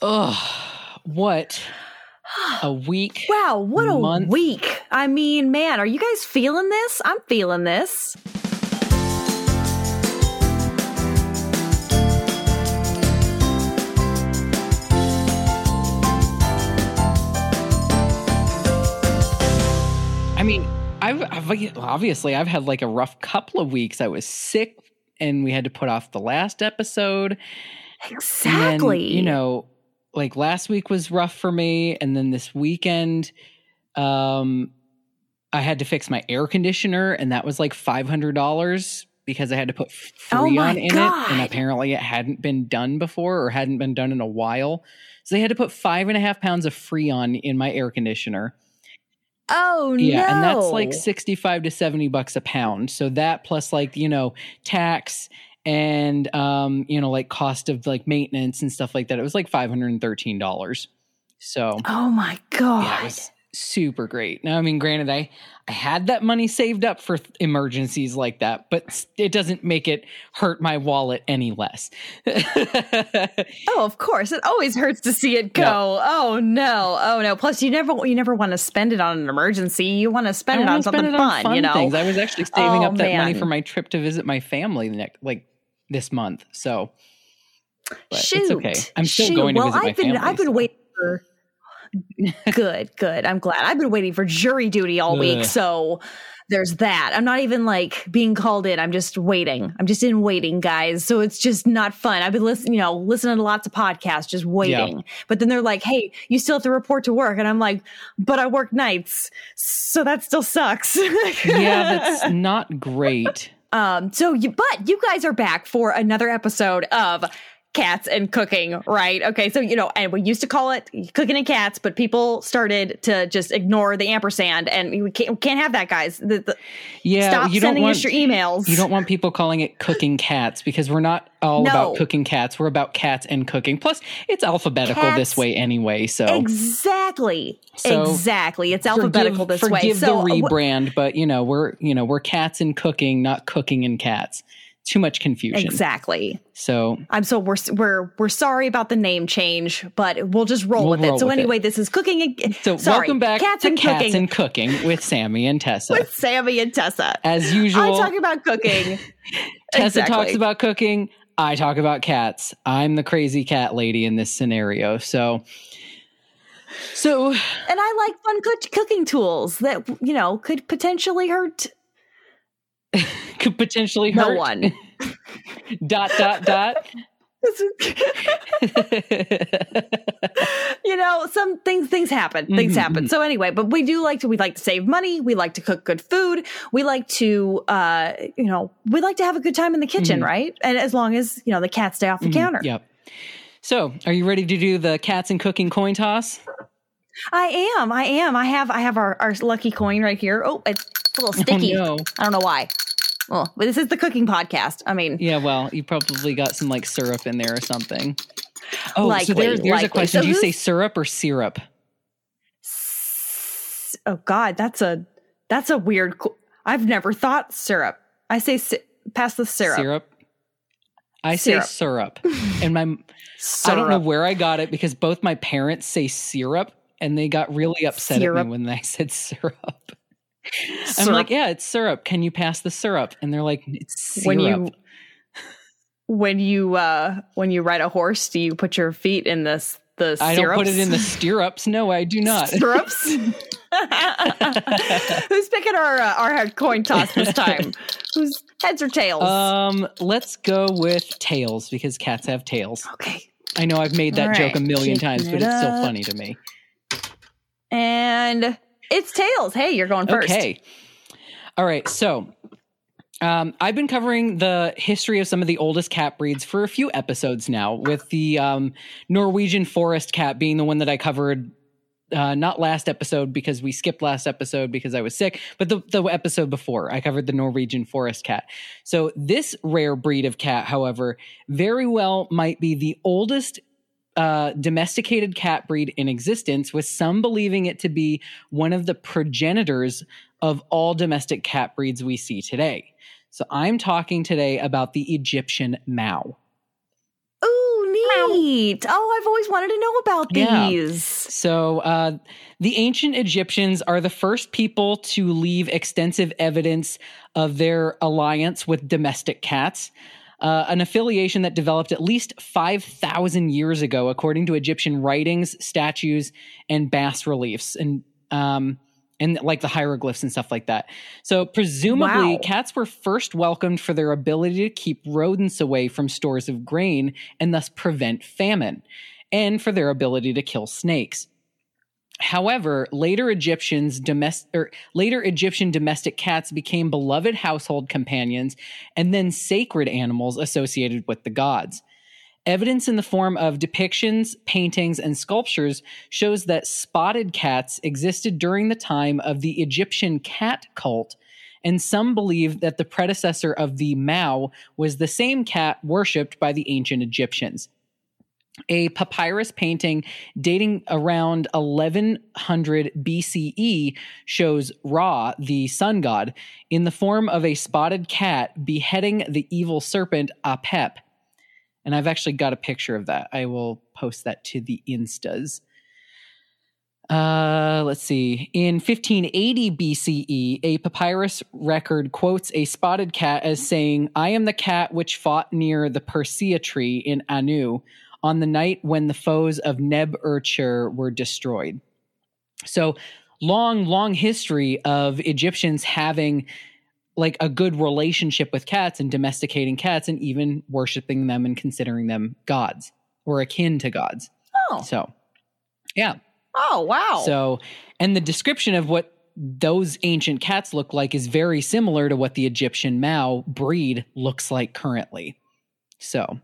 Oh, what a week. Wow, what a month. week. I mean, man, are you guys feeling this? I'm feeling this. I mean, I've, I've obviously I've had like a rough couple of weeks. I was sick and we had to put off the last episode. And then, Exactly. you know, like last week was rough for me and then this weekend um I had to fix my air conditioner and that was like $500 because I had to put Oh Freon my in it and apparently it hadn't been done before or hadn't been done in a while. So they had to put five and a half pounds of Freon in my air conditioner. oh, Yeah, no. and that's like 65 to 70 bucks a pound. So that plus like, you know, tax and um, you know, like cost of like maintenance and stuff like that. It was like $513. So, Oh my God. yeah, it was super great. Now, I mean, granted I I had that money saved up for th- emergencies like that, but it doesn't make it hurt my wallet any less. Oh, of course. It always hurts to see it go. Oh no. Oh no. Plus you never you never want to spend it on an emergency. You want to spend it on something it fun, on you know. things. I was actually saving Oh, up that money for my trip to visit my family next like this month. So but Shoot. it's okay. I'm still Shoot. going to well, visit my I've been family. I've been so. waiting for Good, good. I'm glad. I've been waiting for jury duty all week, so there's that. I'm not even like being called in. I'm just waiting. I'm just in waiting, guys. So it's just not fun. I've been listening, you know, listening to lots of podcasts, just waiting. But then they're like, "Hey, you still have to report to work," and I'm like, "But I work nights, so that still sucks." yeah, that's not great. Um, so you, but you guys are back for another episode of cats and cooking, right? Okay. So, you know, and we used to call it cooking and cats, but people started to just ignore the ampersand and we can't, we can't have that guys. The, the, Yeah, stop you don't sending want us your emails. you don't want people calling it cooking cats because we're not all No. about cooking cats. We're about cats and cooking. Plus, it's alphabetical this way anyway. So exactly. So, exactly. It's alphabetical forgive, this way. forgive So uh, the wh- rebrand, but you know we're you know we're cats and cooking, not cooking and cats. Too much confusion. exactly. So I'm so we're we're we're sorry about the name change, but we'll just roll We'll with it. so with it. anyway, this is cooking and so sorry, welcome back cats to and Cats cooking and Cooking with Sammy and Tessa. with Sammy and Tessa. As usual. I talk about cooking. Tessa Exactly. talks about cooking. I talk about cats. I'm the crazy cat lady in this scenario. So, so and I like fun cook- cooking tools that you know could potentially hurt could potentially no hurt. one. dot dot dot. you know, some things things happen. Things Mhm, happen. So anyway, but we do like to we like to save money. We like to cook good food. We like to uh you know we like to have a good time in the kitchen, Mhm. right? And as long as you know the cats stay off the Mhm, counter. Yep. So, are you ready to do the cats and cooking coin toss? I am. I am. I have. I have our our lucky coin right here. Oh, it's a little sticky. Oh, no. I don't know why. Well, but this is the cooking podcast. I mean, Yeah, well, you probably got some like syrup in there or something. Oh, so there, there's a question. So Do you say syrup or syrup? S- Oh God, that's a that's a weird. qu- I've never thought syrup. I say si- pass the syrup. Syrup. I say Syrup. syrup. And my I don't know where I got it because both my parents say syrup and they got really upset at me when I said syrup. I'm like, yeah, it's syrup. Can you pass the syrup? And they're like, it's syrup. when you when you uh when you ride a horse, do you put your feet in this the I syrups? don't put it in the stirrups. No, I do not. Stirrups. Who's picking our uh, our coin toss this time? Who's heads or tails? Um, let's go with tails because cats have tails. okay. I know I've made that All joke a million shaking times, but it it's still funny to me. And it's tails. Hey, you're going first. Okay. All right. So um, I've been covering the history of some of the oldest cat breeds for a few episodes now, with the um, Norwegian forest cat being the one that I covered. Uh, not last episode because we skipped last episode because I was sick, but the, the episode before I covered the Norwegian forest cat. So this rare breed of cat, however, very well might be the oldest uh, domesticated cat breed in existence, with some believing it to be one of the progenitors of all domestic cat breeds we see today. So I'm talking today about the Egyptian Mau. Ooh, neat. Oh, I've always wanted to know about Yeah. these. So, uh, the ancient Egyptians are the first people to leave extensive evidence of their alliance with domestic cats, uh, an affiliation that developed at least 5,000 years ago, according to Egyptian writings, statues, and bas reliefs. And, um, and like the hieroglyphs and stuff like that. So, presumably, Wow. cats were first welcomed for their ability to keep rodents away from stores of grain and thus prevent famine, and for their ability to kill snakes. However, later Egyptians domestic or er, later Egyptian domestic cats became beloved household companions and then sacred animals associated with the gods. Evidence in the form of depictions, paintings, and sculptures shows that spotted cats existed during the time of the Egyptian cat cult, and some believe that the predecessor of the Mau was the same cat worshipped by the ancient Egyptians a papyrus painting dating around 1100 BCE shows Ra, the sun god, in the form of a spotted cat beheading the evil serpent Apep. And I've actually got a picture of that. I will post that to the Instas. Uh, let's see. In 1580 BCE, a papyrus record quotes a spotted cat as saying, I am the cat which fought near the Persea tree in Anu on the night when the foes of Neb Urcher were destroyed. So, long, long history of Egyptians having like a good relationship with cats and domesticating cats and even worshiping them and considering them gods or akin to gods. Oh, So, yeah. oh, wow. So, and the description of what those ancient cats look like is very similar to what the Egyptian Mao breed looks like currently. So,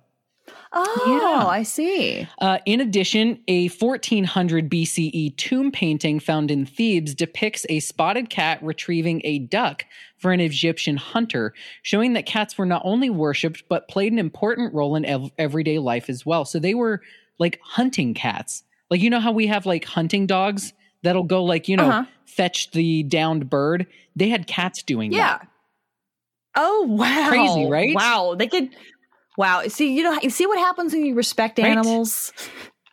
oh, yeah. I see. uh, in addition, a 1400 BCE tomb painting found in Thebes depicts a spotted cat retrieving a duck for an Egyptian hunter, showing that cats were not only worshipped, but played an important role in ev- everyday life as well. So they were like hunting cats. Like, you know how we have like hunting dogs that'll go, like, you know, Uh-huh. fetch the downed bird? They had cats doing Yeah. that. Oh, wow. Crazy, right? Wow. They could. Wow. See, you know, you see what happens when you respect Right. animals?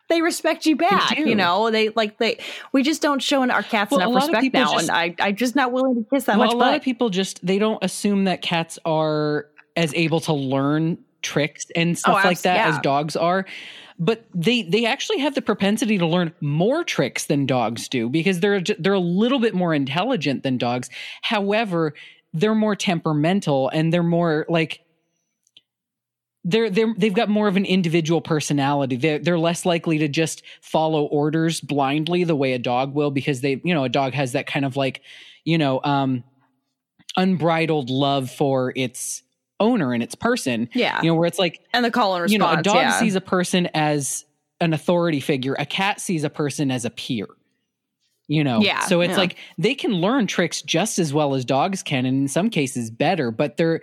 They respect you back, you know. They like they. We just don't show in our cats Well, enough respect now, just- and I, I'm just not willing to kiss that well, much a lot butt. of people just they don't assume that cats are as able to learn tricks and oh, stuff like abs- that as dogs are but they they actually have the propensity to learn more tricks than dogs do because they're they're a little bit more intelligent than dogs however they're more temperamental and they're more like they're they're they've got more of an individual personality. They're they're less likely to just follow orders blindly the way a dog will because they you know a dog has that kind of like you know um unbridled love for its owner and its person. yeah, You know where it's like and the call and response. you know a dog yeah. sees a person as an authority figure. A cat sees a person as a peer. You know, Yeah, so it's yeah. like they can learn tricks just as well as dogs can, and in some cases better. But they're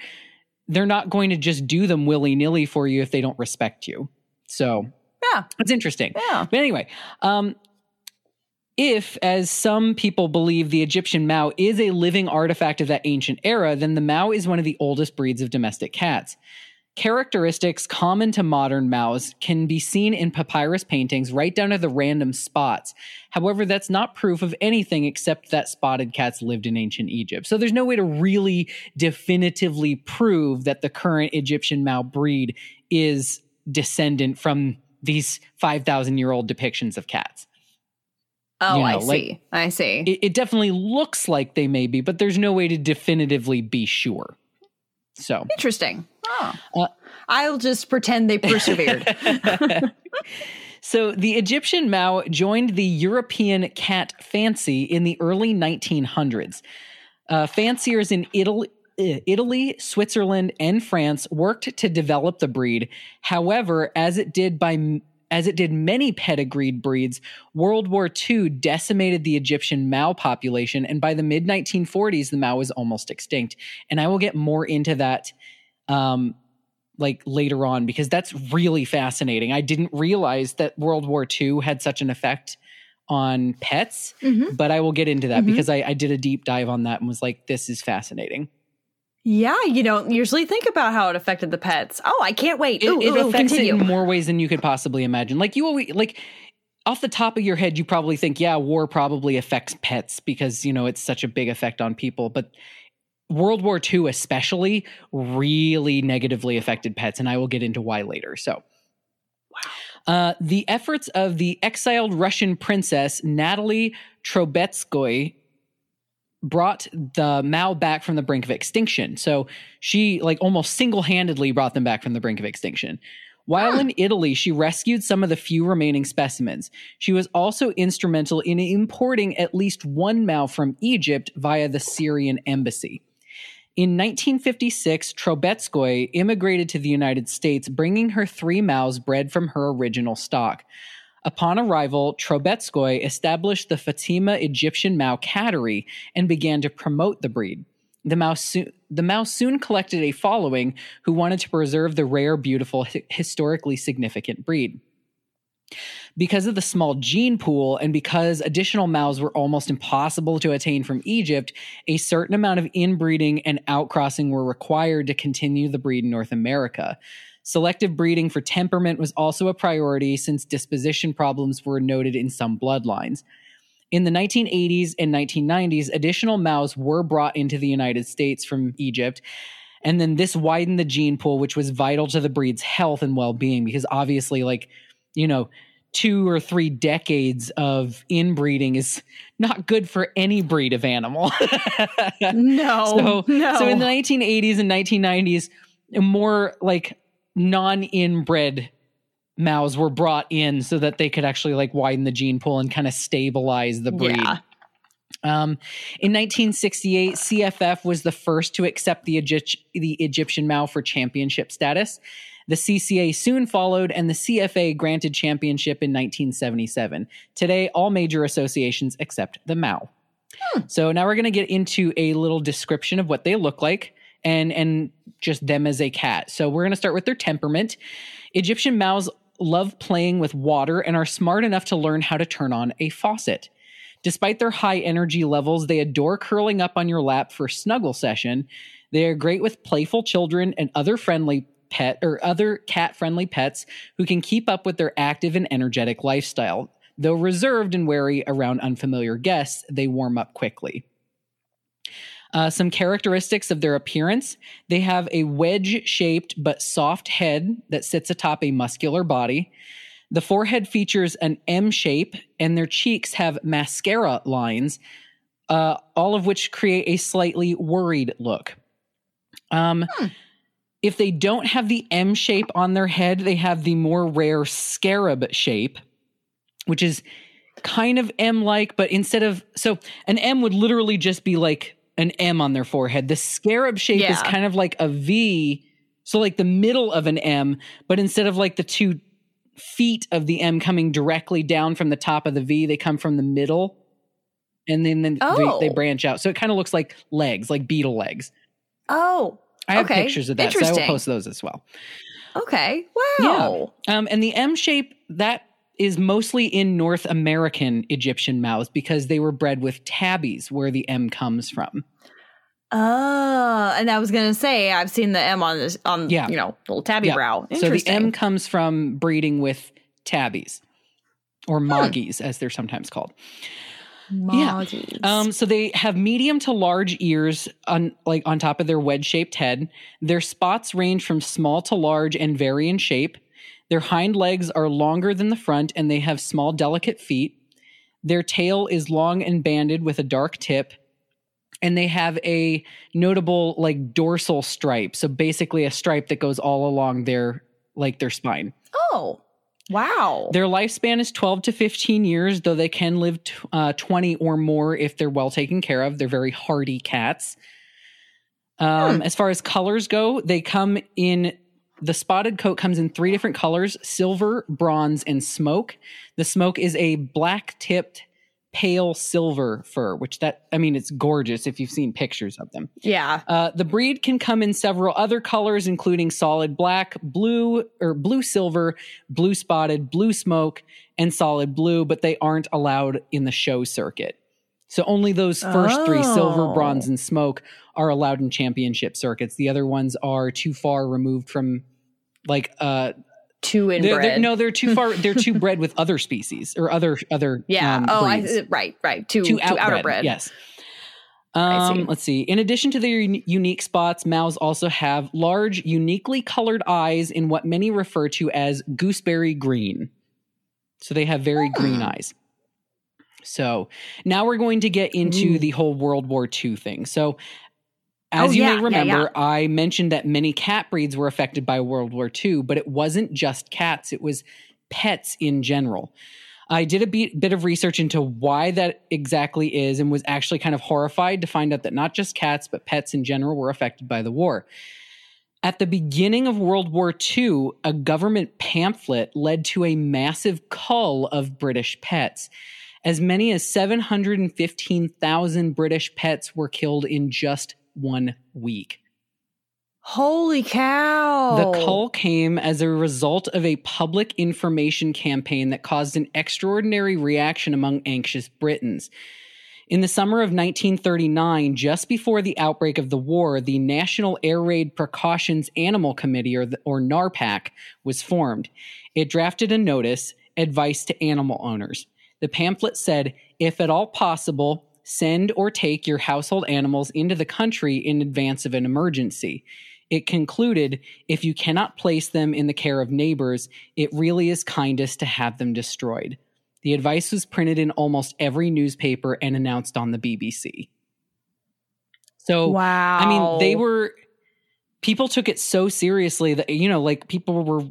they're not going to just do them willy nilly for you if they don't respect you. So Yeah. it's interesting. Yeah. But anyway, um, if, as some people believe, the Egyptian Mau is a living artifact of that ancient era, then the Mau is one of the oldest breeds of domestic cats. Characteristics common to modern Maus can be seen in papyrus paintings right down to the random spots. However, that's not proof of anything except that spotted cats lived in ancient Egypt. So there's no way to really definitively prove that the current Egyptian Mau breed is descendant from these 5,000 year old depictions of cats. Oh, you I know, like- see. I see. It, it definitely looks like they may be, but there's no way to definitively be sure. So. Interesting. Oh. Uh, I'll just pretend they persevered. so the Egyptian Mau joined the European cat fancy in the early 1900s. Uh, fanciers in Italy, uh, Italy, Switzerland, and France worked to develop the breed. However, as it did by as it did many pedigreed breeds, World War II decimated the Egyptian Mau population, and by the mid 1940s, the Mau was almost extinct. And I will get more into that um, like later on because that's really fascinating. I didn't realize that World War II had such an effect on pets, Mhm. but I will get into that Mhm. because I, I did a deep dive on that and was like, this is fascinating. Yeah, you don't usually think about how it affected the pets. Oh, I can't wait. It, Ooh, it ooh, affects continue. it in more ways than you could possibly imagine. Like you always like off the top of your head, you probably think, yeah, war probably affects pets because you know it's such a big effect on people, but World War II especially really negatively affected pets, and I will get into why later. So. Uh, the efforts of the exiled Russian princess Natalie Trubetskoy brought the Mau back from the brink of extinction. So she like almost single-handedly brought them back from the brink of extinction. While Huh. in Italy, she rescued some of the few remaining specimens. She was also instrumental in importing at least one Mau from Egypt via the Syrian embassy. In 1956, Trubetskoy immigrated to the United States, bringing her three Maus bred from her original stock. Upon arrival, Trubetskoy established the Fatima Egyptian Mau cattery and began to promote the breed. The Mau, soon, the Mau soon collected a following who wanted to preserve the rare, beautiful, hi- historically significant breed. Because of the small gene pool and because additional Maus were almost impossible to attain from Egypt, a certain amount of inbreeding and outcrossing were required to continue the breed in North America. Selective breeding for temperament was also a priority since disposition problems were noted in some bloodlines. In the 1980s and 1990s, additional Maus were brought into the United States from Egypt. And then this widened the gene pool, which was vital to the breed's health and well being, because obviously, like, you know, two or three decades of inbreeding is not good for any breed of animal. no, so, no. so in the 1980s and 1990s, more like non inbred Maus were brought in so that they could actually like widen the gene pool and kind of stabilize the breed. Yeah. Um, in 1968, CFF was the first to accept the, Egypt- the Egyptian Mau for championship status. The CCA soon followed, and the CFA granted championship in 1977. Today, all major associations accept the Mau. So now we're going to get into a little description of what they look like and and just them as a cat. So we're going to start with their temperament. Egyptian Maus love playing with water and are smart enough to learn how to turn on a faucet. Despite their high energy levels, they adore curling up on your lap for snuggle session. They are great with playful children and other friendly pet or other cat friendly pets who can keep up with their active and energetic lifestyle. Though reserved and wary around unfamiliar guests, they warm up quickly. Uh, some characteristics of their appearance they have a wedge shaped but soft head that sits atop a muscular body. The forehead features an M shape, and their cheeks have mascara lines, uh, all of which create a slightly worried look. Um, If they don't have the M shape on their head, they have the more rare scarab shape, which is kind of M like, but instead of so an M would literally just be like an M on their forehead. The scarab shape is kind of like a V, so like the middle of an M, but instead of like the two feet of the M coming directly down from the top of the V, they come from the middle. And then, then Oh. they, they branch out. So it kind of looks like legs, like beetle legs. oh, I have Okay. pictures of that, so I will post those as well. okay. Wow. Um, and the M shape that is mostly in North American Egyptian Maus because they were bred with tabbies, where the M comes from. Oh, and I was gonna say I've seen the M on this on Yeah. you know little tabby Yeah. brow. So the. M comes from breeding with tabbies, or moggies, as they're sometimes called. yeah. Um, so they have medium to large ears on like on top of their wedge-shaped head. Their spots range from small to large and vary in shape. Their hind legs are longer than the front and they have small delicate feet. Their tail is long and banded with a dark tip. And they have a notable like dorsal stripe. So basically a stripe that goes all along their like their spine. oh, wow. Their lifespan is 12 to 15 years, though they can live t- uh, 20 or more if they're well taken care of. They're very hardy cats. Um, Hmm. As far as colors go, they come in the spotted coat comes in three different colors silver, bronze, and smoke. The smoke is a black tipped pale silver fur, which that, I mean, it's gorgeous if you've seen pictures of them. yeah. Uh, the breed can come in several other colors, including solid black, blue or blue silver, blue spotted, blue smoke, and solid blue, but they aren't allowed in the show circuit. So only those first three, silver, Oh. bronze, and smoke, are allowed in championship circuits. The other ones are too far removed from, like, uh, Two they're, they're- inbred. no, they're too far. They're too bred with other species or other other. yeah. um, oh, I, right, right. Two, Too two outer outbred. Yes. I see. Um, let's see. In addition to their uni- unique spots, Maus also have large, uniquely colored eyes in what many refer to as gooseberry green. So they have very green Hmm. eyes. So now we're going to get into Ooh. the whole World War II thing. So, as Oh, you yeah, may yeah, remember, I mentioned that many cat breeds were affected by World War II, but it wasn't just cats, it was pets in general. I did a bit, bit of research into why that exactly is and was actually kind of horrified to find out that not just cats, but pets in general were affected by the war. At the beginning of World War II, a government pamphlet led to a massive cull of British pets. As many as 715,000 British pets were killed in just one week. Holy cow. The cull came as a result of a public information campaign that caused an extraordinary reaction among anxious Britons. In the summer of 1939, just before the outbreak of the war, the National Air Raid Precautions Animal Committee, or, the, or NARPAC, was formed. It drafted a notice, Advice to Animal Owners. The pamphlet said, if at all possible, send or take your household animals into the country in advance of an emergency. It concluded, if you cannot place them in the care of neighbors, it really is kindest to have them destroyed. The advice was printed in almost every newspaper and announced on the BBC. So, wow. I mean, they were, people took it so seriously that, you know, like people were,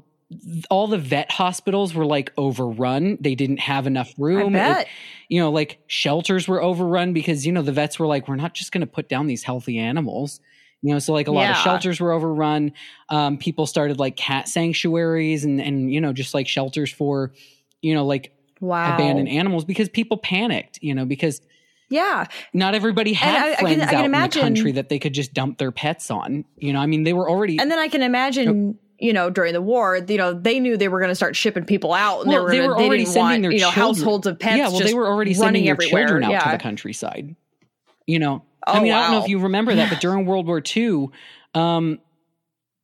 all the vet hospitals were like overrun. They didn't have enough room. It- you know, like shelters were overrun because, you know, the vets were like, we're not just going to put down these healthy animals. You know, so like a lot of shelters were overrun. Um, people started like cat sanctuaries and, and, you know, just like shelters for, you know, like wow. abandoned animals because people panicked, you know, because Yeah. not everybody had I- I can- friends I can out imagine- in the country that they could just dump their pets on. You know, I mean, they were already. And then I can imagine, you know, during the war, you know, they knew they were going to start shipping people out, and Well, they were, they were they already didn't sending want, their you know, children- households of pets. yeah, well, they were already sending their everywhere. children out yeah. to the countryside. You know, I Oh, mean, I don't know if you remember that, but during World War II, um,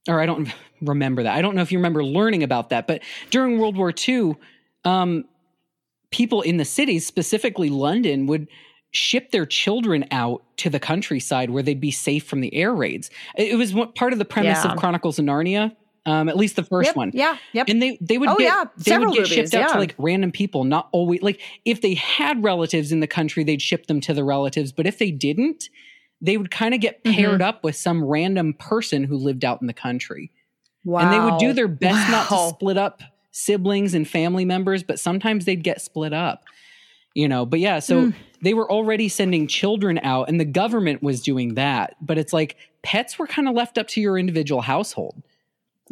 or I don't remember that. I don't know if you remember learning about that, but during World War II, um, people in the cities, specifically London, would ship their children out to the countryside where they'd be safe from the air raids. It it was part of the premise Yeah. of Chronicles of Narnia, um, at least the first Yep, one. Yeah. Yep. And they they would Oh, get yeah. they Several would get movies, shipped out to like random people, not always like if they had relatives in the country, they'd ship them to the relatives. But if they didn't, they would kind of get Mm-hmm. paired up with some random person who lived out in the country. wow. And they would do their best not to split up siblings and family members, but sometimes they'd get split up. You know, but yeah, so Mm. they were already sending children out and the government was doing that. But it's like pets were kind of left up to your individual household.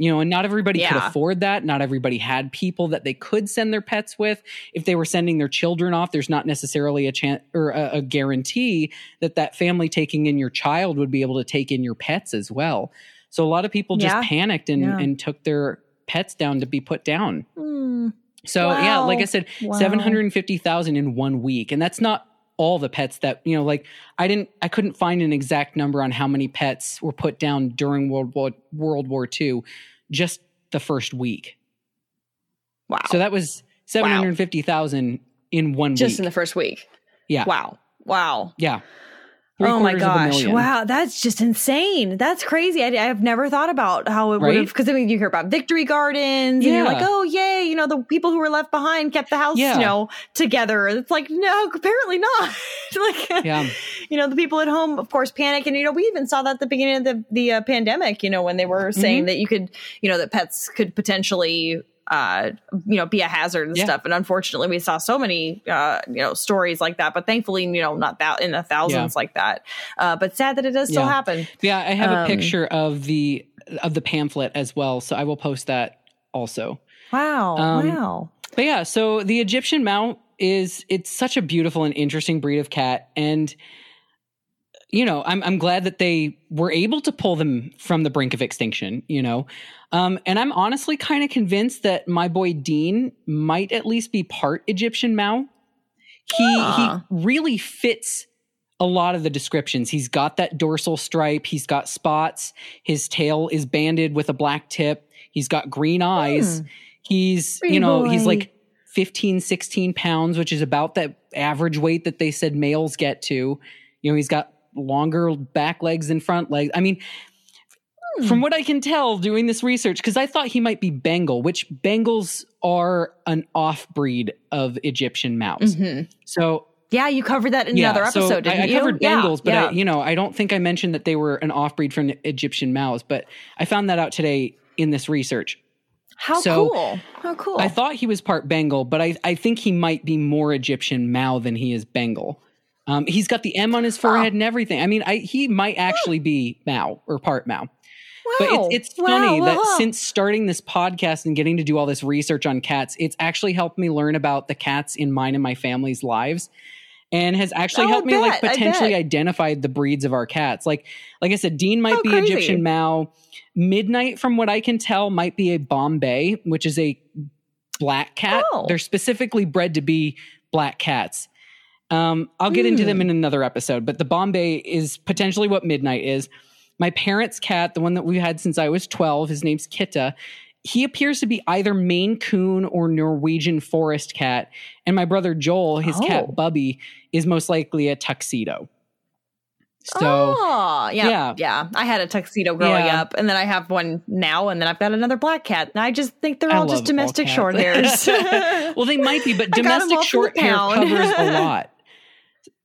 You know, and not everybody could afford that. Not everybody had people that they could send their pets with. If they were sending their children off, there's not necessarily a chance or a, a guarantee that that family taking in your child would be able to take in your pets as well. So a lot of people just Yeah. panicked and, Yeah. and took their pets down to be put down. Hmm. So yeah, like I said, Wow. seven hundred and fifty thousand in one week, and that's not all the pets that you know. Like I didn't, I couldn't find an exact number on how many pets were put down during World War World War II, just the first week. Wow. So that was seven hundred fifty thousand in one week. just week. in the first week. yeah, Wow. Wow. yeah. Three oh my quarters of a gosh. Wow. That's just insane. That's crazy. I, I've never thought about how it would have, because I mean, you hear about victory gardens and you're like, oh, yay. You know, the people who were left behind kept the house, Yeah. you know, together. It's like, no, apparently not. like, Yeah. You know, the people at home, of course, panic. And, you know, we even saw that at the beginning of the, the uh, pandemic, you know, when they were Mm-hmm. saying that you could, you know, that pets could potentially, uh, you know, be a hazard and Yeah. stuff. And unfortunately, we saw so many, uh, you know, stories like that. But thankfully, you know, not that in the thousands like that. Uh, but sad that it does still happen. Yeah, I have a Um, picture of the of the pamphlet as well, so I will post that also. Wow. Um, wow. But yeah, so the Egyptian Mount is it's such a beautiful and interesting breed of cat and you know, I'm I'm glad that they were able to pull them from the brink of extinction, you know. Um, and I'm honestly kind of convinced that my boy Dean might at least be part Egyptian Mau. he Ah. he really fits a lot of the descriptions. He's got that dorsal stripe, he's got spots, his tail is banded with a black tip, he's got green eyes. Hmm. He's, Pretty you know, he's like 15, 16 pounds, which is about that average weight that they said males get to. You know, he's got longer back legs than front legs. I mean, Hmm. from what I can tell doing this research, because I thought he might be Bengal, which Bengals are an off breed of Egyptian Maus. Mhm. So Yeah, you covered that in another episode, I, didn't I you? covered Yeah, Bengals, but yeah. I, you know, I don't think I mentioned that they were an off breed from Egyptian Maus. But I found that out today in this research. How so- cool! How cool! I thought he was part Bengal, but I, I think he might be more Egyptian Mau than he is Bengal. Um, he's got the M on his forehead and everything. I mean, I, he might actually be Mau or part Mau. But Wow. it's, it's Wow, funny that since starting this podcast and getting to do all this research on cats, it's actually helped me learn about the cats in mine and my family's lives and has actually Oh, helped me like potentially bet. identify the breeds of our cats. Like like I said, Dean might Oh, be crazy. Egyptian Mau. Midnight, from what I can tell, might be a Bombay, which is a black cat. Oh. They're specifically bred to be black cats. Um, I'll get into them Hmm. in another episode, but the Bombay is potentially what Midnight is. My parents' cat, the one that we've had since I was 12, his name's Kitta. He appears to be either Maine Coon or Norwegian forest cat. And my brother Joel, his Oh. cat Bubby, is most likely a tuxedo. So oh, yeah, yeah. yeah, I had a tuxedo growing Yeah. up, and then I have one now, and then I've got another black cat. And I just think they're I all just domestic cats. short hairs. well, they might be, but I domestic all short hair covers a lot.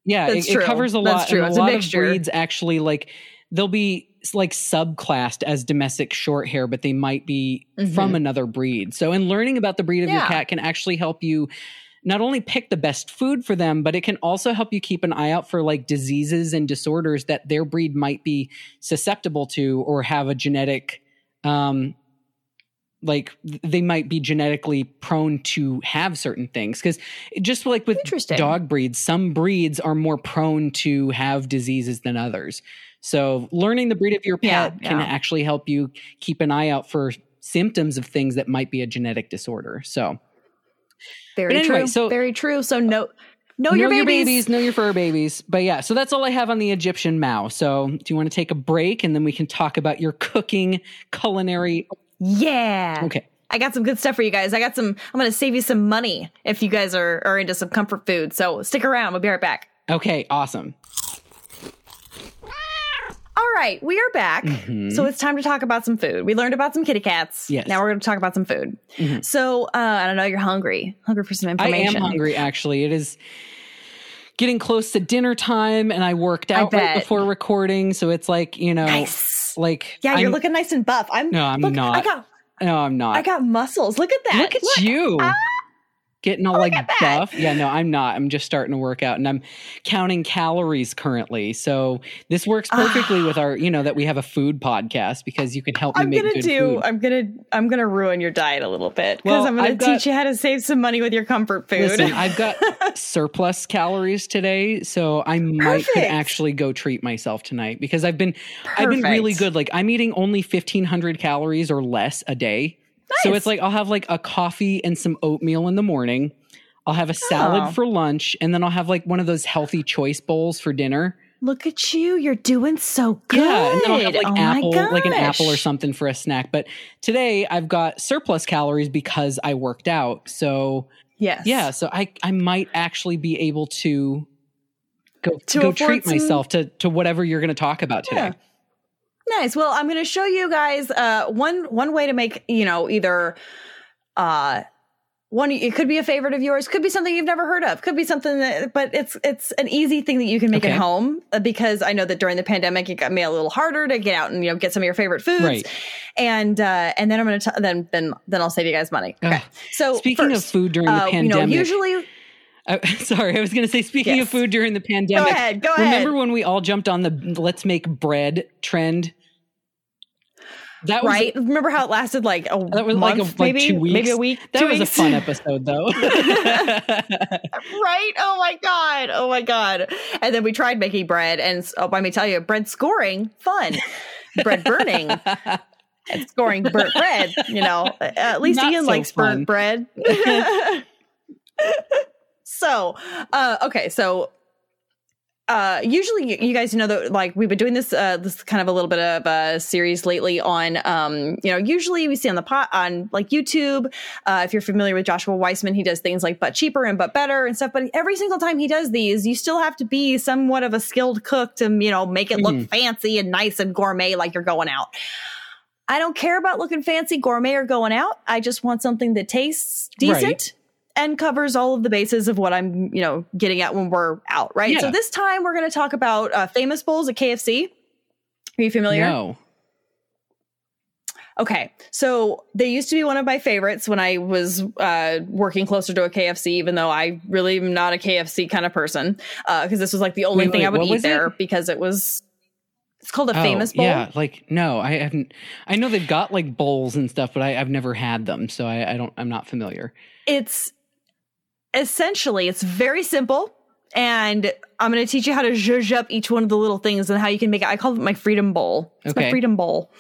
Yeah, it, it covers a That's lot. true. And It's a a lot mixture. of breeds actually like they'll be like subclassed as domestic short hair, but they might be from another breed. So, in learning about the breed of your Mm-hmm. Cat can actually help you not only pick the best food for them, but it can also help you keep an eye out for like diseases and disorders that their breed might be susceptible to or have a genetic um like they might be genetically prone to have certain things because just like with dog breeds some breeds are more prone to have diseases than others so learning the breed of your Yeah, pet can yeah. actually help you keep an eye out for symptoms of things that might be a genetic disorder so Very anyway, true. so- very true. So no, know, know your babies. know your fur babies but yeah so that's all i have on the egyptian Maus so do you want to take a break and then we can talk about your cooking culinary Yeah. okay I got some good stuff for you guys. I got some. I'm going to save you some money if you guys are are into some comfort food. So stick around. We'll be right back. okay awesome All right, we are back. Mhm. So it's time to talk about some food. We learned about some kitty cats. Yes. Now we're going to talk about some food. Mhm. So uh, I don't know. You're hungry. Hungry for some information. I am hungry, actually. It is getting close to dinner time, and I worked out right before recording. So it's like, you know, Nice. Like. Yeah, you're I'm- looking nice and buff. I'm. No, I'm look, not. I got. No, I'm not. I got muscles. Look at that. Look at you. Ah. Getting all like buff. Yeah, no, I'm not. I'm just starting to work out and I'm counting calories currently. So this works perfectly with our, you know, that we have a food podcast because you can help me I'm make gonna good do. food. I'm gonna. I'm gonna ruin your diet a little bit because Well, I'm gonna I've got- teach you how to save some money with your comfort food. Listen, I've got surplus calories today, so I might could actually go treat myself tonight because I've been I've been really good. Like I'm eating only 1500 calories or less a day. So it's like I'll have like a coffee and some oatmeal in the morning. I'll have a salad Oh. for lunch and then I'll have like one of those healthy choice bowls for dinner. Look at you. You're doing so good. Yeah, and then I'll have like oh apple, like an apple or something for a snack. But today I've got surplus calories because I worked out. So Yes. yeah, so I I might actually be able to go To go treat some- myself to to whatever you're going to talk about today. Yeah. Nice. Well, I'm going to show you guys uh, one one way to make you know either uh, one. It could be a favorite of yours. Could be something you've never heard of. Could be something that, but it's it's an easy thing that you can make Okay. at home uh, because I know that during the pandemic it got made a little harder to get out and you know get some of your favorite foods. Right. And uh, and then I'm going to then then then I'll save you guys money. Okay. So Speaking first, of food during the uh, you know, pandemic, usually I, sorry, I was going to say speaking Yes. of food during the pandemic. go ahead, go Remember ahead. when we all jumped on the let's make bread trend? That was right. Remember how it lasted like a that was month, like a, like maybe two weeks. maybe a week. That was weeks. a fun episode, though. right? Oh my god! Oh my god! And then we tried making bread, and oh, let me tell you, bread scoring fun, bread burning, and scoring burnt bread. You know, at least Not Ian so likes fun. burnt bread. so so, uh, okay, so uh usually you guys know that like we've been doing this uh this kind of a little bit of a series lately on um you know usually we see on the pot on like youtube uh if you're familiar with joshua weissman he does things like but cheaper and but better and stuff but every single time he does these you still have to be somewhat of a skilled cook to you know make it look mm. fancy and nice and gourmet like you're going out. I don't care about looking fancy gourmet or going out. I just want something that tastes decent. right and covers all of the bases of what I'm, you know, getting at when we're out, right? Yeah. So this time we're going to talk about uh, famous bowls at KFC. Are you familiar? No. Okay, so they used to be one of my favorites when I was uh, working closer to a KFC, even though I really am not a KFC kind of person, because uh, this was like the only wait, thing wait, I would eat there it? because it was. It's called a oh, famous bowl. Yeah, like no, I haven't. I know they've got like bowls and stuff, but I, have never had them, so I, I don't. I'm not familiar. It's essentially, it's very simple. And I'm going to teach you how to zhuzh up each one of the little things and how you can make it. I call it my freedom bowl. It's okay. my freedom bowl.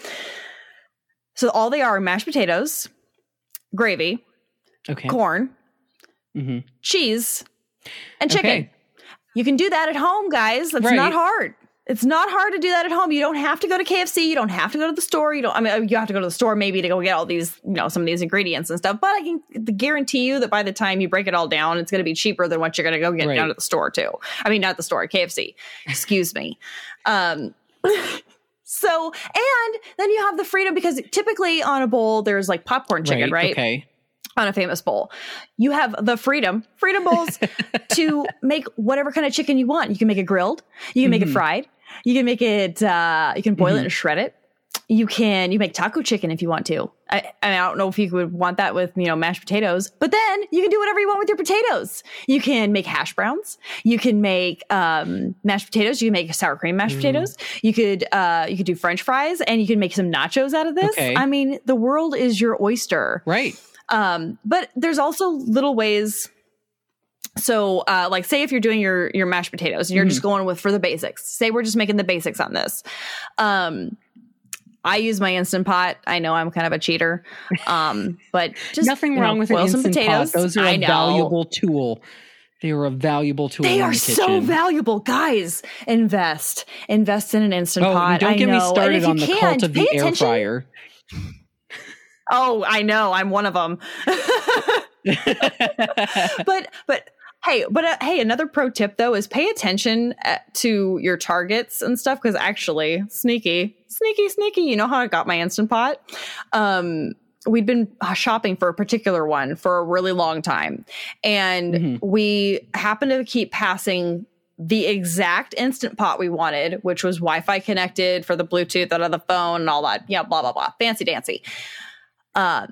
So all they are mashed potatoes, gravy, okay. corn, mm-hmm. cheese, and chicken. Okay. You can do that at home, guys. That's right. not hard. It's not hard to do that at home. You don't have to go to KFC. You don't have to go to the store. You don't, I mean, you have to go to the store maybe to go get all these, you know, some of these ingredients and stuff. But I can guarantee you that by the time you break it all down, it's going to be cheaper than what you're going to go get right. down at the store too. I mean, not the store, KFC. Excuse me. Um, so, and then you have the freedom because typically on a bowl, there's like popcorn chicken, right? right? Okay on a famous bowl. You have the freedom, freedom bowls to make whatever kind of chicken you want. You can make it grilled, you can make mm-hmm. it fried, you can make it, uh, you can boil mm-hmm. it and shred it. You can, you make taco chicken if you want to. I, I, mean, I don't know if you would want that with, you know, mashed potatoes, but then you can do whatever you want with your potatoes. You can make hash browns. You can make, um, mashed potatoes. You can make sour cream mashed mm. potatoes. You could, uh, you could do french fries and you can make some nachos out of this. Okay. I mean, the world is your oyster. Right. Um, but there's also little ways so uh, like say if you're doing your your mashed potatoes and you're mm-hmm. just going with for the basics say we're just making the basics on this um I use my instant pot. I know I'm kind of a cheater, um, but just nothing wrong know, with an instant potatoes. pot. Those are a valuable tool. They are a valuable tool. They are the so valuable, guys. Invest, invest in an instant oh, pot. Don't get me started on the cult of the air fryer. Oh, I know. I'm one of them. but but Hey, but uh, hey, another pro tip though is pay attention at, uh, to your targets and stuff because actually, sneaky, sneaky, sneaky. You know how I got my instant pot? Um, we'd been uh, shopping for a particular one for a really long time, and mm-hmm. we happened to keep passing the exact instant pot we wanted, which was Wi-Fi connected for the Bluetooth out of the phone and all that. Yeah, blah blah blah, fancy dancy. Uh,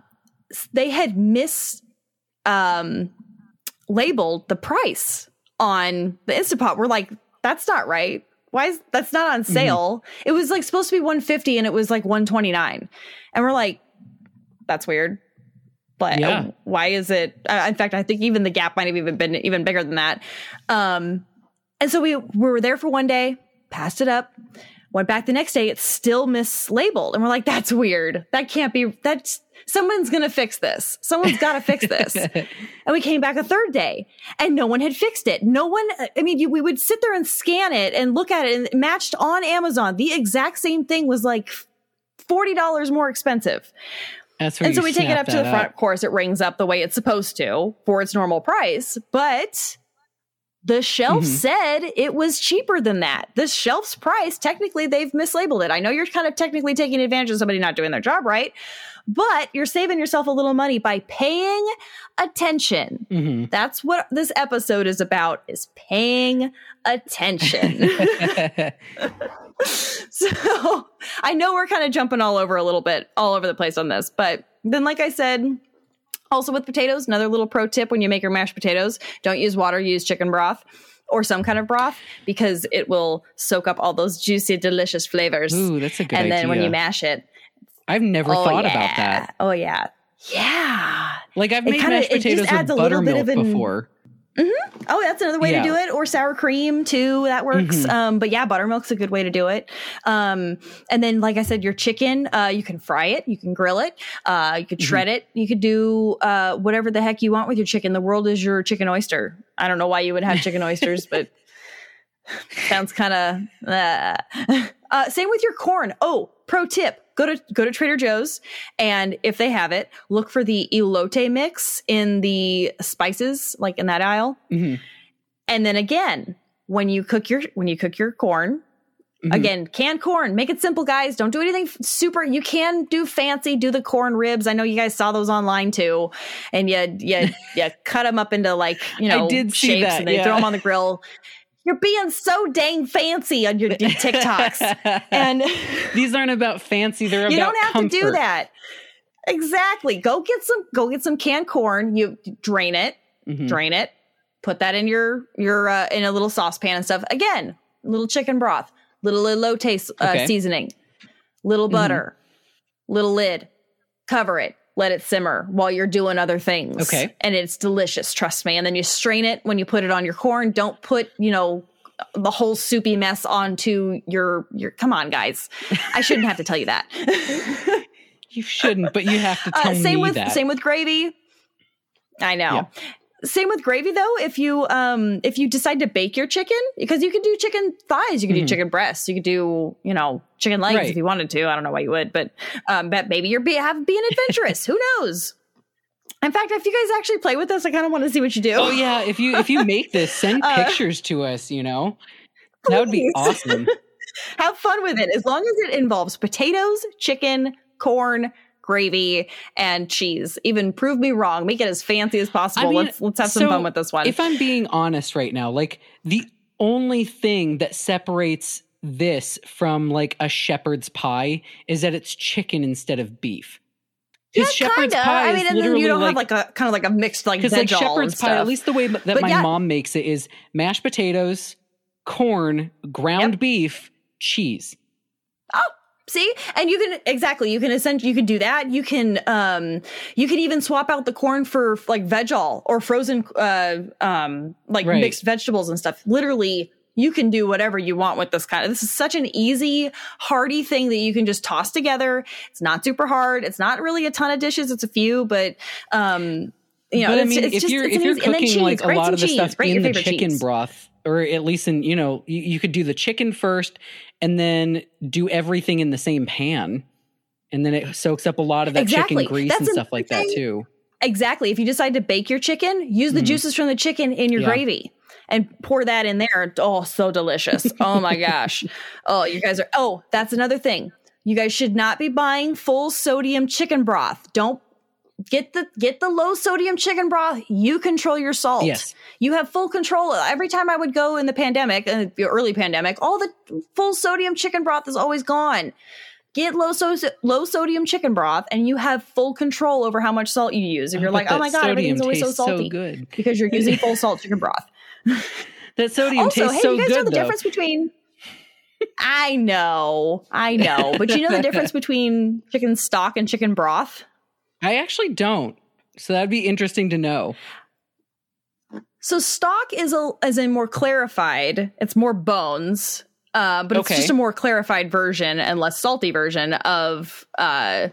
they had missed um labeled the price on the Instapot. We're like, that's not right. Why is that's not on mm-hmm. sale? Mm-hmm. It was like supposed to be 150 and it was like 129. And we're like, that's weird. But yeah. why is it? Uh, in fact, I think even the gap might have even been even bigger than that. Um, and so we, we were there for one day, passed it up, went back the next day. It's still mislabeled, and we're like, that's weird. That can't be. That's someone's going to fix this. Someone's got to fix this. and we came back a third day and no one had fixed it. No one, I mean, we would sit there and scan it and look at it and matched on Amazon. The exact same thing was like $40 more expensive. That's and so we take it up to the front. Of course, it rings up the way it's supposed to for its normal price, but the shelf mm-hmm. said it was cheaper than that. The shelf's price, technically, they've mislabeled it. I know you're kind of technically taking advantage of somebody not doing their job right, but you're saving yourself a little money by paying attention. Mm-hmm. That's what this episode is about is paying attention. so I know we're kind of jumping all over a little bit, all over the place on this, but then like I said, also with potatoes, another little pro tip when you make your mashed potatoes, don't use water, use chicken broth or some kind of broth because it will soak up all those juicy, delicious flavors. Ooh, that's a good And idea. then when you mash it, I've never oh, thought yeah. about that. Oh yeah, yeah. Like I've made kinda, mashed potatoes with buttermilk an, before. Mm-hmm. Oh, that's another way Yeah. to do it. Or sour cream too. That works. Mhm. Um, but yeah, buttermilk's a good way to do it. Um, and then, like I said, your chicken, uh, you can fry it, you can grill it, uh, you could Mm-hmm. shred it, you could do uh, whatever the heck you want with your chicken. The world is your chicken oyster. I don't know why you would have chicken oysters, but sounds kind of. Uh. Uh, same with your corn. Oh, pro tip: go to go to Trader Joe's, and if they have it, look for the elote mix in the spices, like in that aisle. Mhm. And then again, when you cook your when you cook your corn, Mhm. again, canned corn. Make it simple, guys. Don't do anything super. You can do fancy. Do the corn ribs. I know you guys saw those online too, and you you you cut them up into like you know I did shapes, that, and they yeah. throw them on the grill. You're being so dang fancy on your TikToks, and these aren't about fancy; they're you about You don't have comfort. to do that. Exactly. Go get some. Go get some canned corn. You drain it Mhm. drain it, put that in your your uh, in a little saucepan and stuff. Again, little chicken broth, little elote uh, Okay. seasoning, little Mhm. butter, little lid, cover it, let it simmer while you're doing other things. Okay. and it's delicious. Trust me. And then you strain it when you put it on your corn. Don't put you know the whole soupy mess onto your your. Come on, guys. I shouldn't have to tell you that. You shouldn't, but you have to tell Uh, same me with that. same with gravy. I know. Same with gravy though. If you um if you decide to bake your chicken, because you can do chicken thighs, you can Mhm. do chicken breasts, you could do you know chicken legs Right. if you wanted to. I don't know why you would, but um, but maybe you're be, have being adventurous. Who knows? In fact, if you guys actually play with this, I kind of want to see what you do. oh yeah, if you if you make this, send Uh, pictures to us. You know, that would be awesome. have fun with it as long as it involves potatoes, chicken, corn, gravy, and cheese. Even prove me wrong. Make it as fancy as possible. mean, let's let's have some fun with this one. If I'm being honest right now, like the only thing that separates this from like a shepherd's pie is that it's chicken instead of beef. Because shepherd's kinda. pie I mean, and then you don't like, have like a kind of like a mixed like because like veg all and shepherd's pie, at least the way that But my yeah. mom makes it is mashed potatoes, corn, ground Yep. beef, cheese. Oh, See, and you can exactly you can essentially you can do that. You can um you can even swap out the corn for like veg all or frozen uh um like Right. mixed vegetables and stuff. Literally, you can do whatever you want with this kind of. This is such an easy, hearty thing that you can just toss together. It's not super hard. It's not really a ton of dishes. It's a few, but um you know, but I mean, it's if just, you're if you're cooking cheese, like a lot of the cheese, stuff in your the favorite chicken cheese. broth, or at least in you know you, you could do the chicken first and then do everything in the same pan, and then it soaks up a lot of that Exactly. chicken grease That's and stuff like that too. Exactly. If you decide to bake your chicken, use the Mhm. juices from the chicken in your Yeah. gravy and pour that in there. Oh, so delicious. Oh my gosh. Oh, you guys are Oh, that's another thing. You guys should not be buying full sodium chicken broth. Don't get the get the low sodium chicken broth. You control your salt. Yes. You have full control. Every time I would go in the pandemic, in the early pandemic, all the full sodium chicken broth is always gone. Get low so- low sodium chicken broth, and you have full control over how much salt you use. If you're like, oh my god, everything's always so salty, good. because you're using full salt chicken broth. That sodium also, tastes hey, so you guys good know the though. difference between. I know, I know, but you know the difference between chicken stock and chicken broth. I actually don't. So that'd be interesting to know. So stock is a is a more clarified. It's more bones, uh, but it's Okay. just a more clarified version and less salty version of uh,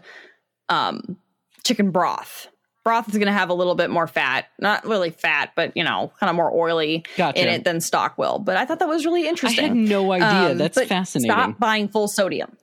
um, chicken broth. Broth is going to have a little bit more fat, not really fat, but you know, kind of more oily Gotcha. in it than stock will. But I thought that was really interesting. I had no idea. Um, That's fascinating. Stop buying full sodium.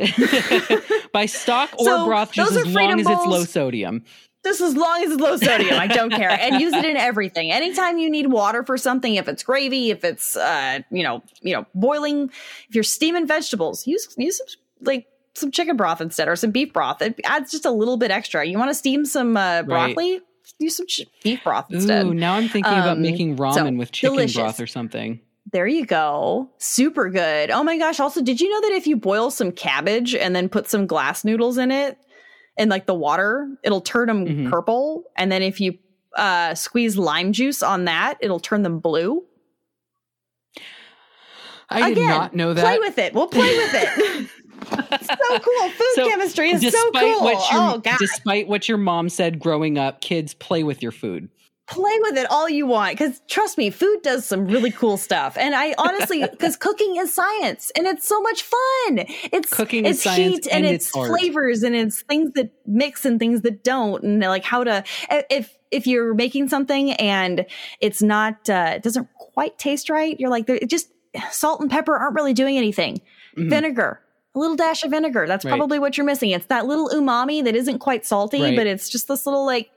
By stock or So, broth, just as long as it's low sodium. Just as long as it's low sodium, I don't care. And use it in everything. Anytime you need water for something, if it's gravy, if it's uh, you know, you know, boiling, if you're steaming vegetables, use use some like some chicken broth instead or some beef broth. It adds just a little bit extra. You want to steam some uh, broccoli? Use some ch- beef broth instead. Ooh, now I'm thinking about Um, making ramen so, with chicken delicious. broth or something. There you go. Super good. Oh my gosh. Also, did you know that if you boil some cabbage and then put some glass noodles in it and like the water, it'll turn them Mhm. purple. And then if you uh, squeeze lime juice on that, it'll turn them blue. I did Again, not know that. Play with it. We'll play with it. so cool. Food So, chemistry is so cool. what your oh god. despite what your mom said growing up, kids play with your food. Play with it all you want because trust me food does some really cool stuff and i honestly because cooking is science and it's so much fun it's Cooking it's is science heat and, and it's, it's flavors and it's things that mix and things that don't and like how to if if you're making something and it's not uh it doesn't quite taste right you're like it just salt and pepper aren't really doing anything Mhm. vinegar a little dash of vinegar that's Right. probably what you're missing it's that little umami that isn't quite salty Right. but it's just this little like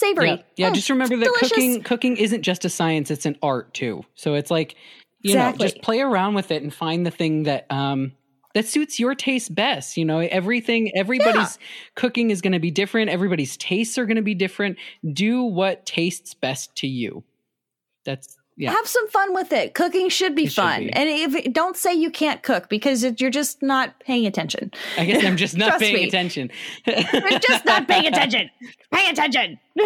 savory Yeah, yeah Mm, just remember that delicious. cooking cooking isn't just a science; it's an art too. So it's like you know, just play around with it and find the thing that um that suits your taste best. You know, everything everybody's cooking is going to be different. Everybody's tastes are going to be different. Do what tastes best to you. That's yeah. have some fun with it cooking should be It should fun be. and if don't say you can't cook because it, you're just not paying attention I guess I'm just not paying me. attention. you're just not paying attention pay attention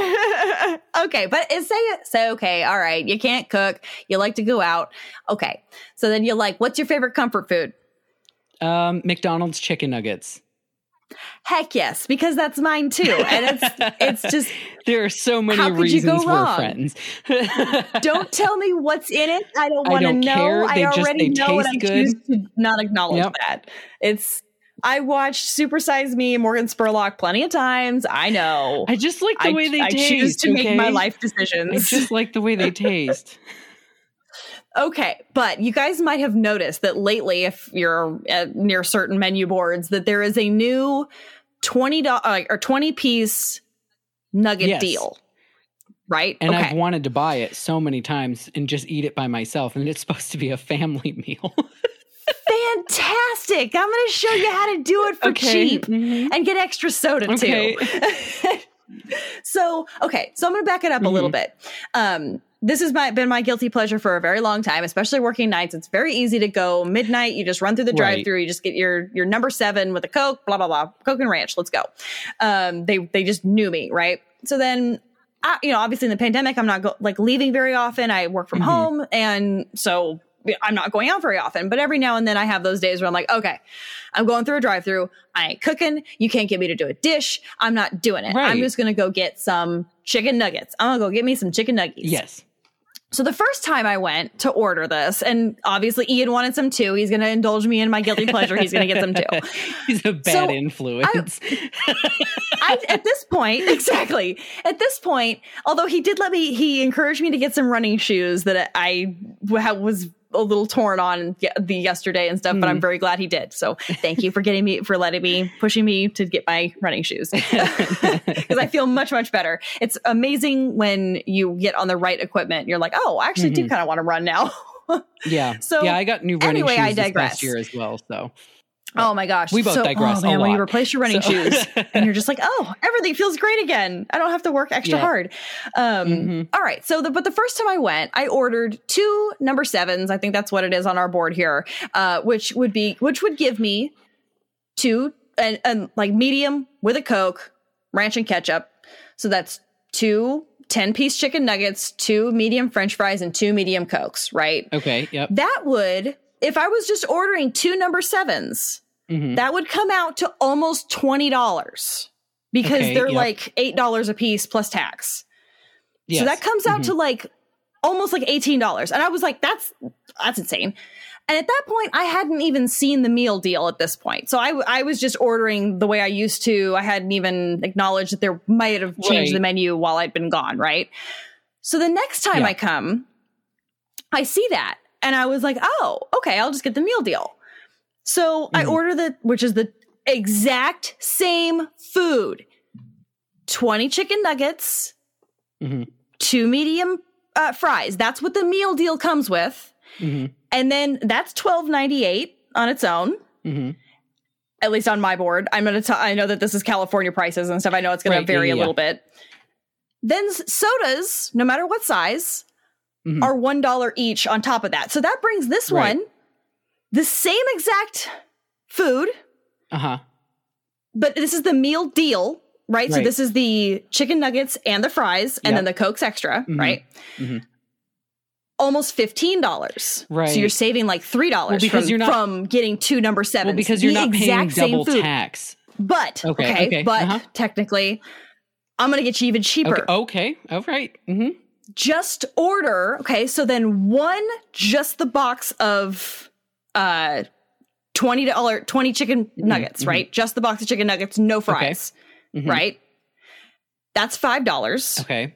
okay but it say say okay all right you can't cook you like to go out okay so then you're like what's your favorite comfort food um, McDonald's chicken nuggets. Heck yes because that's mine too and it's it's just There are so many How could you go reasons we're wrong? friends. don't tell me what's in it i don't want to know care. i They just- already they know and i good. choose to not acknowledge Yep. that it's I watched Super Size Me, Morgan Spurlock, plenty of times. I know. I just like the I, way they I taste. choose to make my okay? life I decisions. just like the way they taste. Okay, but you guys might have noticed that lately, if you're near certain menu boards, that there is a new twenty uh, or twenty piece nugget Yes. deal, right? And okay, I've wanted to buy it so many times and just eat it by myself. And it's supposed to be a family meal. fantastic! I'm going to show you how to do it for Okay. cheap Mhm. and get extra soda Okay. too. so, okay, so I'm going to back it up a little Mhm. bit. Um, this has my, been my guilty pleasure for a very long time, especially working nights. It's very easy to go midnight. You just run through the Right. drive-through. You just get your your number seven with a Coke, blah blah blah, Coke and Ranch. Let's go. Um, they they just knew me, right? So then. I, you know, obviously in the pandemic, I'm not go- like leaving very often. I work from Mhm. home, and so I'm not going out very often. But every now and then, I have those days where I'm like, okay, I'm going through a drive-through. I ain't cooking. You can't get me to do a dish. I'm not doing it. I'm just gonna go get some chicken nuggets. I'm gonna go get me some chicken nuggets. yes. So the first time I went to order this, and obviously Ian wanted some too. He's gonna indulge me in my guilty pleasure. He's gonna get some too. He's a bad So, influence. I, at this point, exactly. At this point, although he did let me, he encouraged me to get some running shoes that I was a little torn on the yesterday and stuff. But Hmm. I'm very glad he did. So thank you for getting me, for letting me, pushing me to get my running shoes because I feel much much better. It's amazing when you get on the right equipment. You're like, oh, I actually do Mhm. kind of want to run now. yeah. So, yeah, I got new running anyway, shoes I this digress. past year as well. So Oh my gosh. We both so, digress Oh man, when you replace your running So- shoes and you're just like, oh, everything feels great again. I don't have to work extra Yeah. hard. Um, Mhm. all right. So, the, but the first time I went, I ordered two number sevens. I think that's what it is on our board here, uh, which would be, which would give me two and, and like medium with a Coke, ranch and ketchup. So that's two 10 piece chicken nuggets, two medium French fries, and two medium Cokes, right? okay. Yep. That would, if I was just ordering two number sevens, Mhm. that would come out to almost $20 because Okay, they're yep. like $8 a piece plus tax. Yes. So that comes out Mhm. to like almost like $18. And I was like, that's that's insane. And at that point, I hadn't even seen the meal deal at this point. So I, I was just ordering the way I used to. I hadn't even acknowledged that there might have changed Right. the menu while I'd been gone, right? So the next time Yeah. I come, I see that. And I was like, oh, okay, I'll just get the meal deal. So I Mhm. order the, which is the exact same food 20 chicken nuggets, Mhm. two medium uh, fries. That's what the meal deal comes with. Mhm. And then that's twelve ninety eight on its own. Mhm. At least on my board, I'm gonna. T- I know that this is California prices and stuff. I know it's gonna Right, vary yeah, a little bit. Then sodas, no matter what size, Mhm. are one dollar each on top of that. So that brings this Right. one the same exact food, Uh huh. but this is the meal deal, right? So this is the chicken nuggets and the fries, and Yep. then the Cokes extra, Mhm. right? Mhm. Almost fifteen dollars. Right. So you're saving like three dollars Well, because from, you're not- from getting two number sevens. Well, because you're The not paying double food. tax. But Okay, okay, okay, but uh-huh. technically, I'm going to get you even cheaper. Okay. okay. All right. mm-hmm. Just order. Okay. So then one, just the box of uh, $20, 20 chicken Mm-hmm, nuggets, right? Just the box of chicken nuggets, no fries, Mhm. right? That's $5. Okay.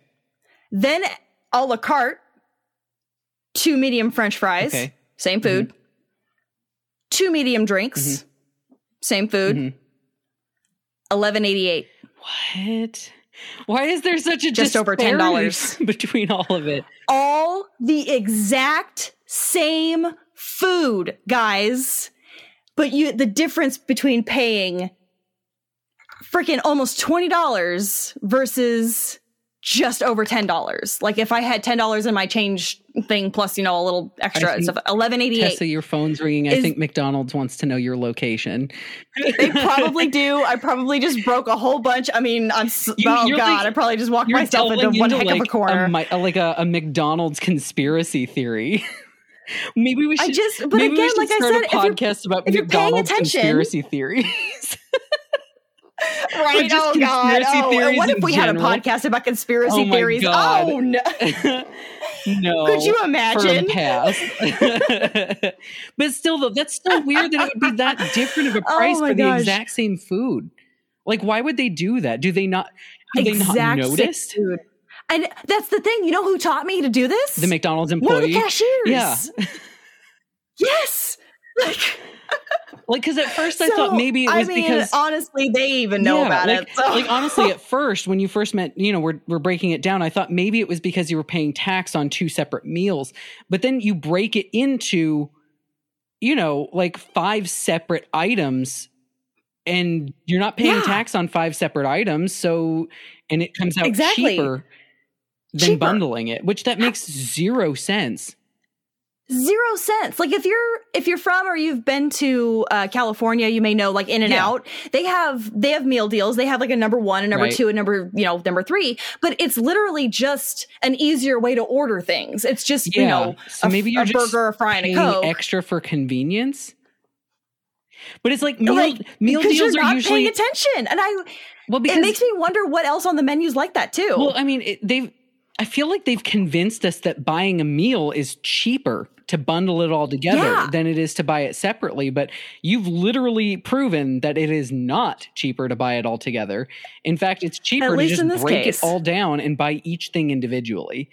Then a la carte, two medium French fries, Okay. same food. Two medium drinks, same food. Mhm. Eleven eighty eight. What? Why is there such a Just over $10. between all of it? All the exact same food, guys. But you the difference between paying freaking almost twenty dollars versus just over ten dollars. Like if I had ten dollars in my change thing plus, you know, a little extra, think- so eleven eighty eight. Tessa, your phone's ringing. I think McDonald's wants to know your location. They probably do. I probably just broke a whole bunch. I mean, I'm You- oh god, like- I probably just walked myself into one into heck of a corner. mi- like a, a McDonald's conspiracy theory. maybe we should. I just, but maybe we again, should like I start said, a podcast about if you're paying McDonald's attention- conspiracy theories. right, oh god, oh, what if we had a podcast about conspiracy Oh theories? Oh, god. Oh no, no. Could you imagine? but still, though, that's so weird that it would be that different of a Oh price my for the exact same food. Like, why would they do that? Do they not? Have they not exact same noticed food. And that's the thing. You know who taught me to do this? the McDonald's employee. One of the cashiers. Yeah. Yes. Like, Like, because at first I so, thought maybe it I was mean, because honestly, they even know Yeah, about like, it. So. like honestly, at first when you first met, you know, we're we're breaking it down. I thought maybe it was because you were paying tax on two separate meals, but then you break it into, you know, like five separate items, and you're not paying Yeah. tax on five separate items. So, and it comes out Exactly. cheaper than Cheaper. bundling it, which that makes zero sense. zero sense like if you're if you're from or you've been to uh, california you may know like in and Yeah. out they have they have meal deals they have like a number one and number Right. two and number you know number three but it's literally just an easier way to order things it's just you know So a, maybe you're a just burger a fry and a coke extra for convenience. But it's like meal, like meal deals you're are not usually paying attention and i well because it makes me wonder what else on the menus like that too Well, I mean, it, they've. I feel like they've convinced us that buying a meal is cheaper to bundle it all together Yeah. than it is to buy it separately. But you've literally proven that it is not cheaper to buy it all together. In fact, it's cheaper to just break case. it all down and buy each thing individually.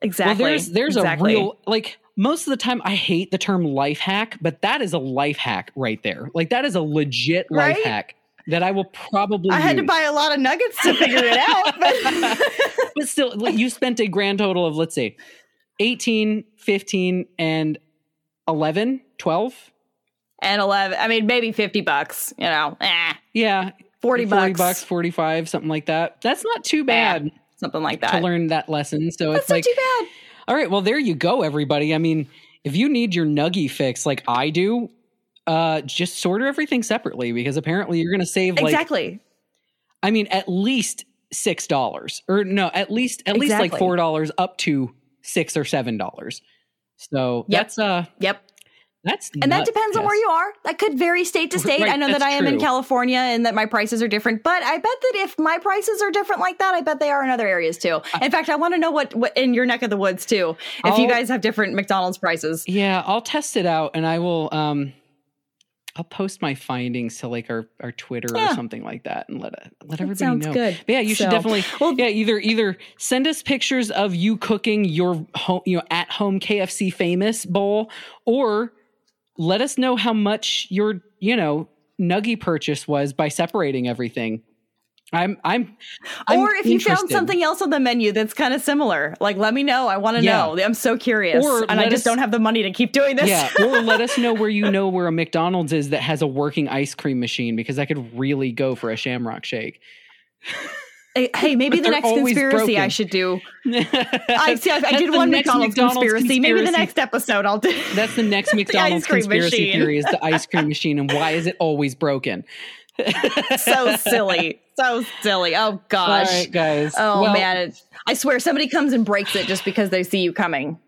exactly Well, there's there's exactly. a real like most of the time I hate the term life hack, but that is a life hack right there. Like that is a legit life Right? hack that I will probably i had to buy a lot of nuggets to figure it out but but still you spent a grand total of let's say 18 15 and 11 12 and 11 i mean maybe 50 bucks you know eh, yeah. 40 bucks, bucks 45 something like that. That's not too bad something like that. to learn that lesson so that's it's not like too bad. All right well there you go everybody. I mean if you need your nuggy fix like i do uh just order everything separately because apparently you're gonna save like exactly. I mean at least six dollars or no at least at least like four dollars up to six or seven dollars. So Yep. that's uh yep. that's and that depends on where you are. That could vary state to state. Right, i know that i am in california and that my prices are different but i bet that if my prices are different like that i bet they are in other areas too. In fact i want to know what, what in your neck of the woods too if you I'll- guys have different mcdonald's prices. Yeah, I'll test it out and I will um I'll post my findings to like our, our Twitter or something like that and let it, let That everybody sounds know. good. But yeah, you should definitely well- yeah, either either send us pictures of you cooking your home you know at home KFC famous bowl or let us know how much your, you know, nuggy purchase was by separating everything. I'm I'm, I'm or if you found something else on the menu that's kind of similar like let me know i want to Yeah. know i'm so curious Or and i just us- don't have the money to keep doing this Yeah, or let us know where you know where a McDonald's is that has a working ice cream machine because I could really go for a Shamrock Shake. Hey, maybe the next conspiracy I should do. I see. I, I did one McDonald's, conspiracy. Maybe the next episode I'll do. That's the next McDonald's conspiracy machine. theory is the ice cream machine and why is it always broken? So silly, so silly. Oh gosh. right, guys. Oh Well- man, I swear somebody comes and breaks it just because they see you coming.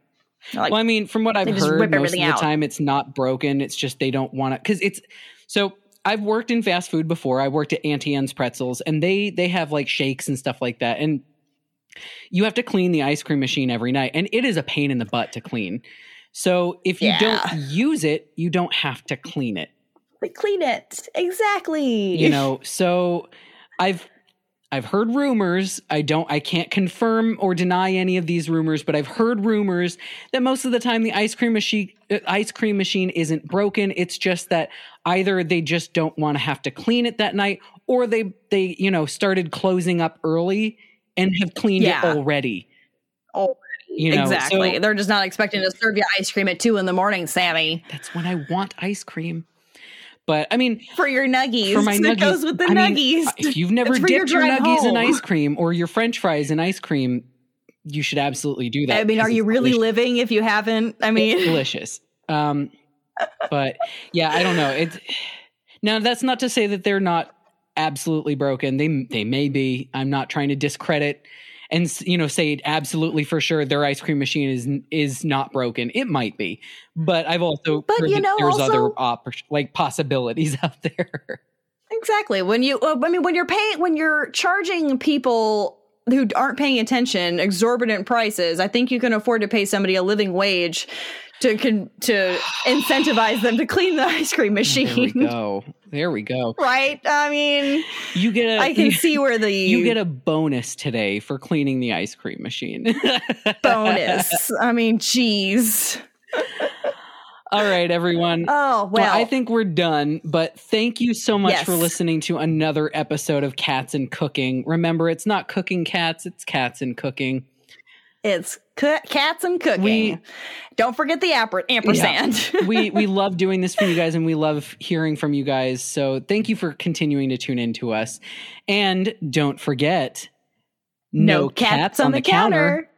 Like, well, I mean, from what I've heard, most of the out. time it's not broken. It's just they don't want to because it's so I've worked in fast food before. I worked at Auntie Anne's Pretzels, and they they have like shakes and stuff like that. And you have to clean the ice cream machine every night, and it is a pain in the butt to clean. So if you Yeah. don't use it, you don't have to clean it. Like clean it. Exactly. You know, so I've I've heard rumors. I don't I can't confirm or deny any of these rumors, but I've heard rumors that most of the time the ice cream machine uh, ice cream machine isn't broken. It's just that either they just don't want to have to clean it that night or they they, you know, started closing up early and have cleaned Yeah. it already. Already. You know, exactly. so- They're just not expecting to serve you ice cream at two in the morning, Sammy. That's when I want ice cream. But I mean, For your nuggies. for my It nuggies, goes with the I mean, nuggies. if you've never It's your dipped your, drive nuggies in ice cream or your French fries in ice cream, you should absolutely do that. I mean, are you really delicious. living if you haven't? I It's mean, delicious. Um, but yeah, I don't know. It's now that's not to say that they're not absolutely broken. They they may be. I'm not trying to discredit and you know say absolutely for sure their ice cream machine is is not broken. It might be, but I've also But, you know, there's also- other oppor- like possibilities out there. exactly. When you, I mean, when you're paying, when you're charging people who aren't paying attention exorbitant prices, I think you can afford to pay somebody a living wage to to incentivize them to clean the ice cream There we machine. go. There we go. Right? I mean, You get a I can see where the you get a bonus today for cleaning the ice cream machine. bonus. I mean, geez. All right, everyone. Oh well, Well, I think we're done, but thank you so much Yes. for listening to another episode of Cats and Cooking. Remember, it's not cooking cats, it's cats and cooking. It's cats and cooking. We- Don't forget the amper- ampersand. we we love doing this for you guys and we love hearing from you guys. So thank you for continuing to tune in to us. And don't forget no cats, on the counter.